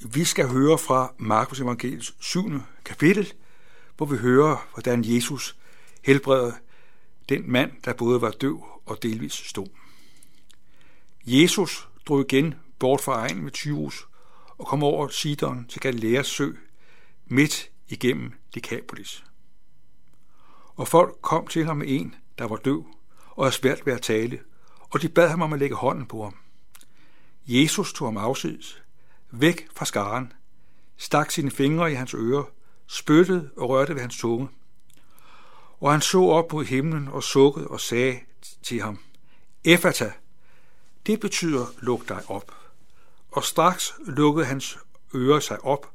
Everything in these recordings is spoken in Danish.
Vi skal høre fra Markus Evangeliets 7. kapitel, hvor vi hører, hvordan Jesus helbreder den mand, der både var døv og delvis stum. Jesus drog igen bort fra egen med Tyrus og kom over Sidon til Galileas sø, midt igennem Dekapolis. Og folk kom til ham med en, der var døv og havde svært ved at tale, og de bad ham om at lægge hånden på ham. Jesus tog ham afsides, væk fra skaren, stak sine fingre i hans ører, spyttede og rørte ved hans tunge. Og han så op mod himlen og sukkede og sagde til ham, Efata, det betyder luk dig op. Og straks lukkede hans ører sig op,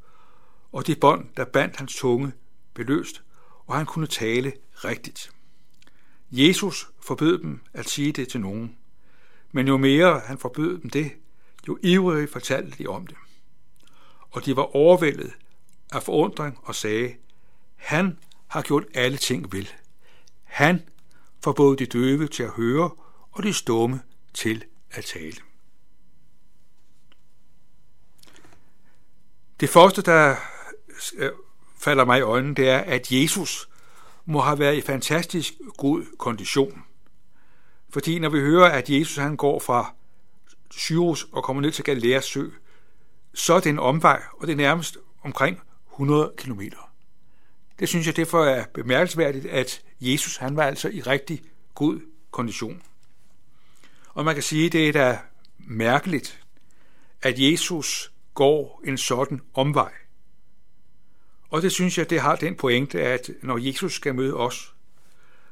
og de bånd, der bandt hans tunge, blev løst, og han kunne tale rigtigt. Jesus forbød dem at sige det til nogen, men jo mere han forbød dem det, jo ivrigere fortalte de om det. Og de var overvældet af forundring og sagde, han har gjort alle ting vel. Han forbød de døve til at høre og de stumme til at tale. Det første, der øh, falder mig i øjnene, det er, at Jesus må have været i fantastisk god kondition. Fordi når vi hører, at Jesus han går fra Syros og kommer ned til Galileas sø, så er det en omvej, og det er nærmest omkring 100 km. Det synes jeg derfor er bemærkelsesværdigt, at Jesus han var altså i rigtig god kondition. Og man kan sige, at det er da mærkeligt, at Jesus går en sådan omvej. Og det synes jeg, det har den pointe, at når Jesus skal møde os,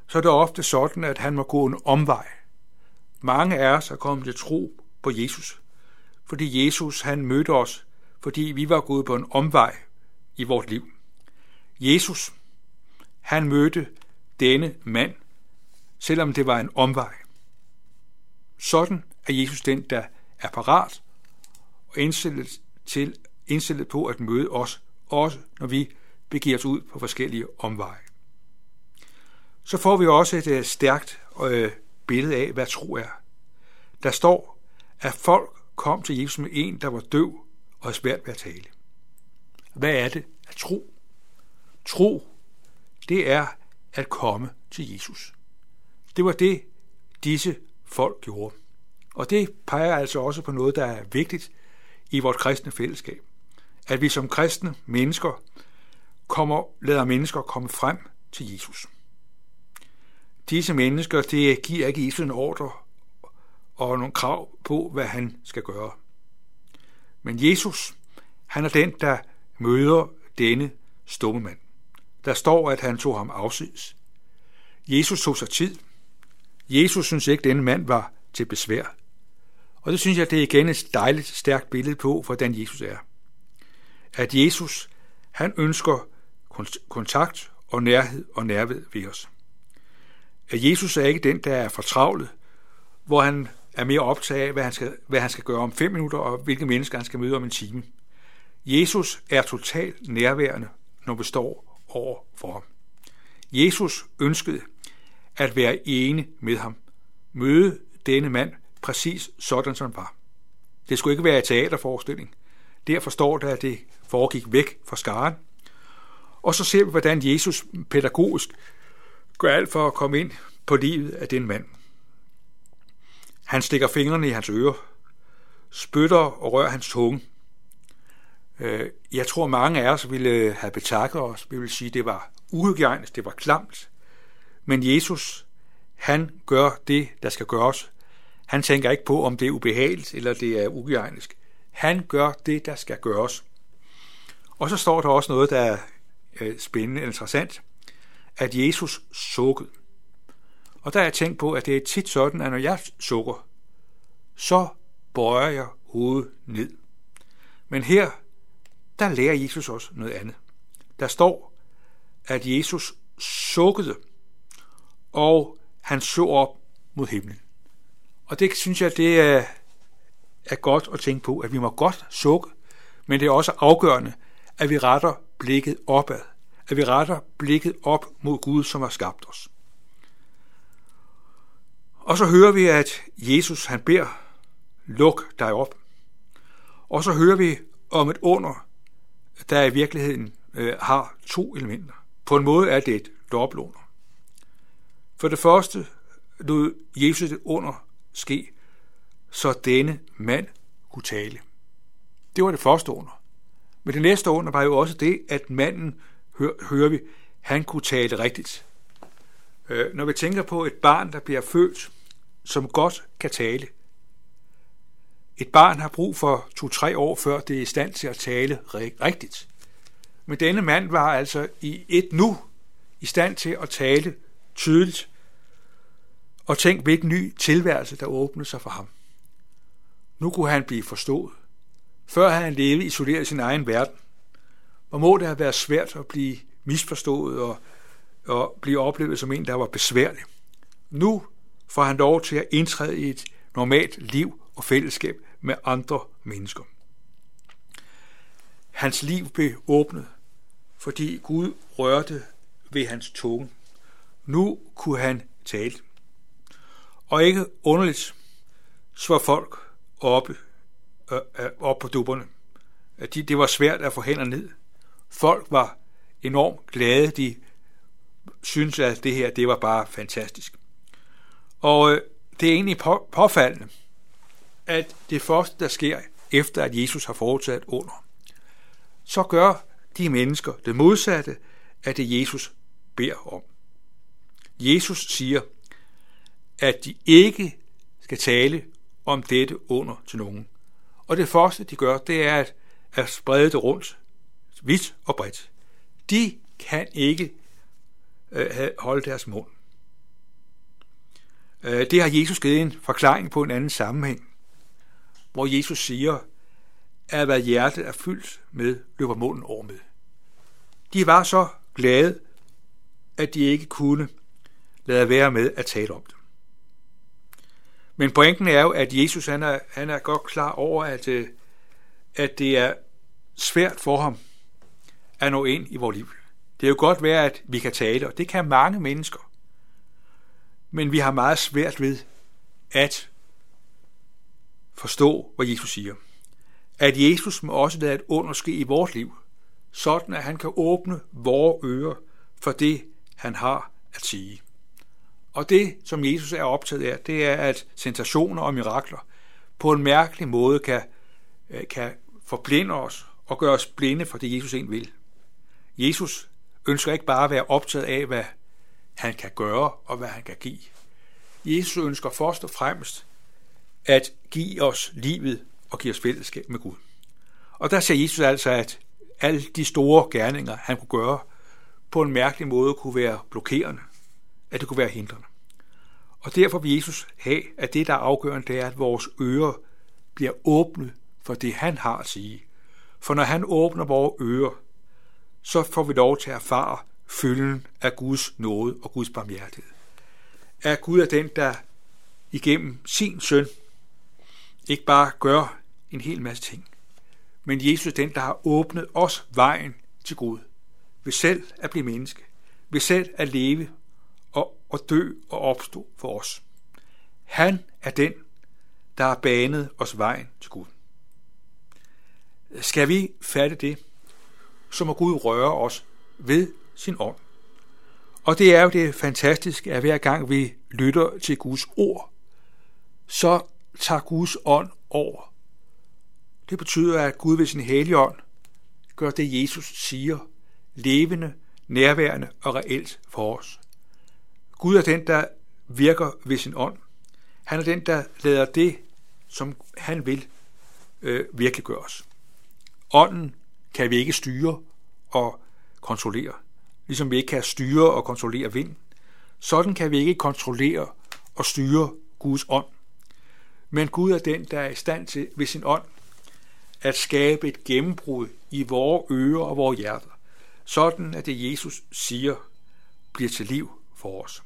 så er det ofte sådan, at han må gå en omvej. Mange af os er kommet til tro på Jesus, fordi Jesus han mødte os, fordi vi var gået på en omvej i vort liv. Jesus, han mødte denne mand, selvom det var en omvej. Sådan er Jesus den, der er parat og indstillet, til, indstillet på at møde os, også når vi begiver os ud på forskellige omveje. Så får vi også et øh, stærkt øh, billede af, hvad tro er. Der står, at folk kom til Jesus med en, der var døv og havde svært ved at tale. Hvad er det at tro? Tro, det er at komme til Jesus. Det var det, disse folk gjorde. Og det peger altså også på noget, der er vigtigt i vores kristne fællesskab. At vi som kristne mennesker kommer, lader mennesker komme frem til Jesus. Disse mennesker, det giver ikke Jesus en ordre og nogle krav på, hvad han skal gøre. Men Jesus, han er den, der møder denne stumme mand. Der står, at han tog ham afsides. Jesus tog sig tid. Jesus synes ikke, at denne mand var til besvær. Og det synes jeg, det er igen et dejligt, stærkt billede på, hvordan Jesus er. At Jesus, han ønsker kontakt og nærhed og nærved ved os. At Jesus er ikke den, der er fortravlet, hvor han er mere optaget af, hvad han, skal, hvad han skal gøre om fem minutter, og hvilke mennesker han skal møde om en time. Jesus er totalt nærværende, når vi står over for ham. Jesus ønskede at være ene med ham, møde denne mand præcis sådan, som han var. Det skulle ikke være en teaterforestilling. Derfor står der, at det foregik væk fra skaren. Og så ser vi, hvordan Jesus pædagogisk gør alt for at komme ind på livet af den mand. Han stikker fingrene i hans ører, spytter og rører hans tunge. Øh, jeg tror, mange af os ville have betakket os. Vi vil sige, at det var uhygiejnisk, det var klamt. Men Jesus, han gør det, der skal gøres. Han tænker ikke på, om det er ubehageligt eller det er uhygiejnisk. Han gør det, der skal gøres. Og så står der også noget, der er øh, spændende og interessant, at Jesus sukkede. Og der er jeg tænkt på, at det er tit sådan, at når jeg sukker, så bøjer jeg hovedet ned. Men her, der lærer Jesus også noget andet. Der står, at Jesus sukkede, og han så op mod himlen. Og det synes jeg, det er, er godt at tænke på, at vi må godt sukke, men det er også afgørende, at vi retter blikket opad. At vi retter blikket op mod Gud, som har skabt os. Og så hører vi, at Jesus han beder, luk dig op. Og så hører vi om et under, der i virkeligheden øh, har to elementer. På en måde er det et dobbeltunder. For det første lod Jesus det under ske, så denne mand kunne tale. Det var det første under. Men det næste under var jo også det, at manden, hør, hører vi, han kunne tale rigtigt. Øh, når vi tænker på et barn, der bliver født, som godt kan tale. Et barn har brug for to-tre år, før det er i stand til at tale rigtigt. Men denne mand var altså i et nu i stand til at tale tydeligt. Og tænk, hvilken ny tilværelse, der åbnede sig for ham. Nu kunne han blive forstået. Før havde han levet isoleret i sin egen verden. Hvor må det have været svært at blive misforstået og, og blive oplevet som en, der var besværlig. Nu får han lov til at indtræde i et normalt liv og fællesskab med andre mennesker. Hans liv blev åbnet, fordi Gud rørte ved hans tunge. Nu kunne han tale. Og ikke underligt, så var folk oppe, øh, øh, oppe på dupperne. De, det var svært at få hænder ned. Folk var enormt glade. De syntes, at det her det var bare fantastisk. Og øh, det er egentlig på, påfaldende, at det første, der sker, efter at Jesus har foretaget under, så gør de mennesker det modsatte af det, Jesus beder om. Jesus siger, at de ikke skal tale om dette under til nogen. Og det første, de gør, det er at, at sprede det rundt, vidt og bredt. De kan ikke øh, holde deres mund. Øh, det har Jesus givet en forklaring på en anden sammenhæng, hvor Jesus siger, at hvad hjertet er fyldt med, løber munden over med. De var så glade, at de ikke kunne lade være med at tale om det. Men pointen er jo, at Jesus han er, han er godt klar over, at, øh, at det er svært for ham at nå ind i vores liv. Det er jo godt være, at vi kan tale, og det kan mange mennesker. Men vi har meget svært ved at forstå, hvad Jesus siger. At Jesus må også lade et under ske i vores liv, sådan at han kan åbne vores ører for det, han har at sige. Og det, som Jesus er optaget af, det er, at sensationer og mirakler på en mærkelig måde kan, øh, kan forblinde os og gøre os blinde for det, Jesus egentlig vil. Jesus ønsker ikke bare at være optaget af, hvad han kan gøre og hvad han kan give. Jesus ønsker først og fremmest at give os livet og give os fællesskab med Gud. Og der siger Jesus altså, at alle de store gerninger, han kunne gøre, på en mærkelig måde kunne være blokerende, at det kunne være hindrende. Og derfor vil Jesus have, at det, der er afgørende, det er, at vores ører bliver åbne for det, han har at sige. For når han åbner vores ører, så får vi lov til at erfare følgen af Guds nåde og Guds barmhjertighed. At Gud er den, der igennem sin søn ikke bare gør en hel masse ting, men Jesus er den, der har åbnet os vejen til Gud, ved selv at blive menneske, ved selv at leve og, og dø og opstå for os. Han er den, der har banet os vejen til Gud. Skal vi fatte det, så må Gud røre os ved sin ånd. Og det er jo det fantastiske, at hver gang vi lytter til Guds ord, så tager Guds ånd over. Det betyder, at Gud ved sin hellige ånd gør det, Jesus siger, levende, nærværende og reelt for os. Gud er den, der virker ved sin ånd. Han er den, der lader det, som han vil, øh, virkelig gøres. Ånden kan vi ikke styre og kontrollere, ligesom vi ikke kan styre og kontrollere vind. Sådan kan vi ikke kontrollere og styre Guds ånd. Men Gud er den, der er i stand til ved sin ånd at skabe et gennembrud i vores ører og vores hjerter, sådan at det Jesus siger bliver til liv for os.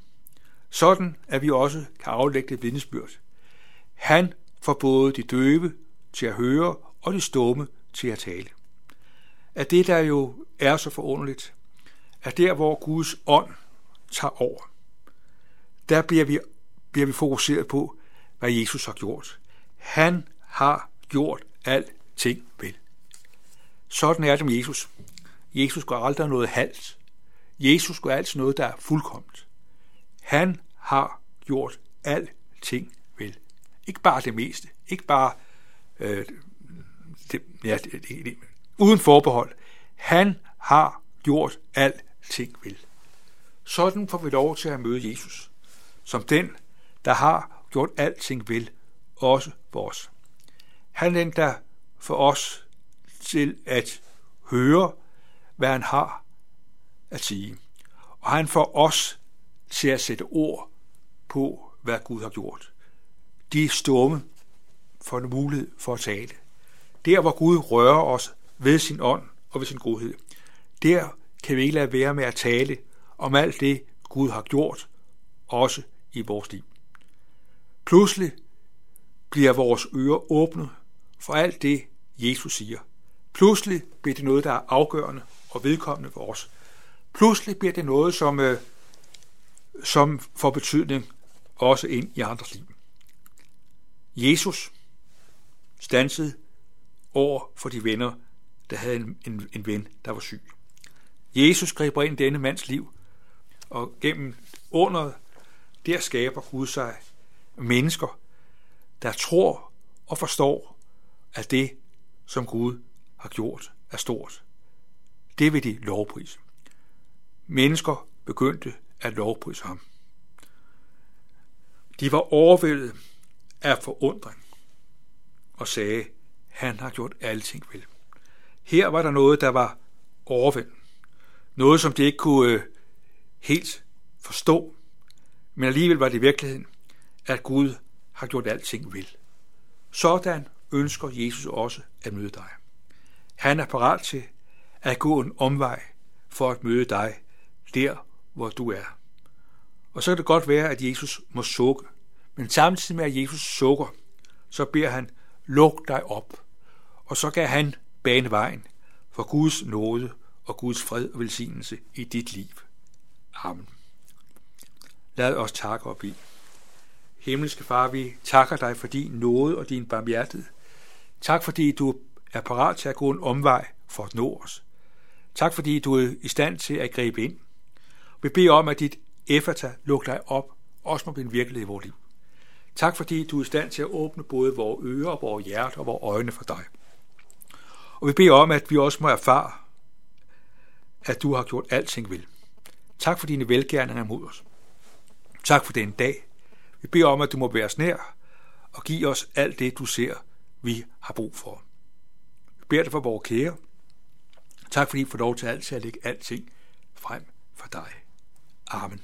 Sådan at vi også kan aflægge det vidnesbyrd. Han får både de døve til at høre og de stumme til at tale. At det, der jo er så forunderligt, er der, hvor Guds ånd tager over, der bliver vi, bliver vi fokuseret på, hvad Jesus har gjort. Han har gjort alting vel. Sådan er det med Jesus. Jesus går aldrig noget halvt. Jesus går altid noget, der er fuldkomt. Han har gjort alting vel. Ikke bare det meste. Ikke bare øh, det, ja, det, det, det, uden forbehold. Han har gjort alting vel. Sådan får vi lov til at møde Jesus, som den, der har gjort alting vel, også for os. Han er den, der for os til at høre, hvad han har at sige. Og han får os til at sætte ord på, hvad Gud har gjort. De stumme får en mulighed for at tale. Der, hvor Gud rører os ved sin ånd og ved sin godhed, der kan vi ikke lade være med at tale om alt det, Gud har gjort, også i vores liv. Pludselig bliver vores ører åbne for alt det, Jesus siger. Pludselig bliver det noget, der er afgørende og vedkommende for os. Pludselig bliver det noget, som, øh, som får betydning også ind i andres liv. Jesus stansede over for de venner, der havde en, en, en ven, der var syg. Jesus griber ind i denne mands liv, og gennem under der skaber Gud sig mennesker, der tror og forstår, at det, som Gud har gjort, er stort. Det vil de lovprise. Mennesker begyndte at lovprise ham. De var overvældet af forundring og sagde, han har gjort alting vel. Her var der noget, der var overvældende. Noget, som de ikke kunne øh, helt forstå, men alligevel var det i virkeligheden, at Gud har gjort alting vel. Sådan ønsker Jesus også at møde dig. Han er parat til at gå en omvej for at møde dig der, hvor du er. Og så kan det godt være, at Jesus må sukke, men samtidig med, at Jesus sukker, så beder han, luk dig op, og så kan han bane vejen for Guds nåde og Guds fred og velsignelse i dit liv. Amen. Lad os takke op i. Himmelske Far, vi takker dig for din nåde og din barmhjertighed. Tak fordi du er parat til at gå en omvej for at nå os. Tak fordi du er i stand til at gribe ind. Vi beder om, at dit effata lukker dig op, også må blive en virkelighed i vores liv. Tak fordi du er i stand til at åbne både vores ører, vores hjerte og vores øjne for dig. Og vi beder om, at vi også må erfare, at du har gjort alting vel. Tak for dine velgærninger mod os. Tak for den dag. Vi beder om, at du må være os nær og give os alt det, du ser, vi har brug for. Vi beder dig for vores kære. Tak fordi I får lov til altid at lægge alting frem for dig. Amen.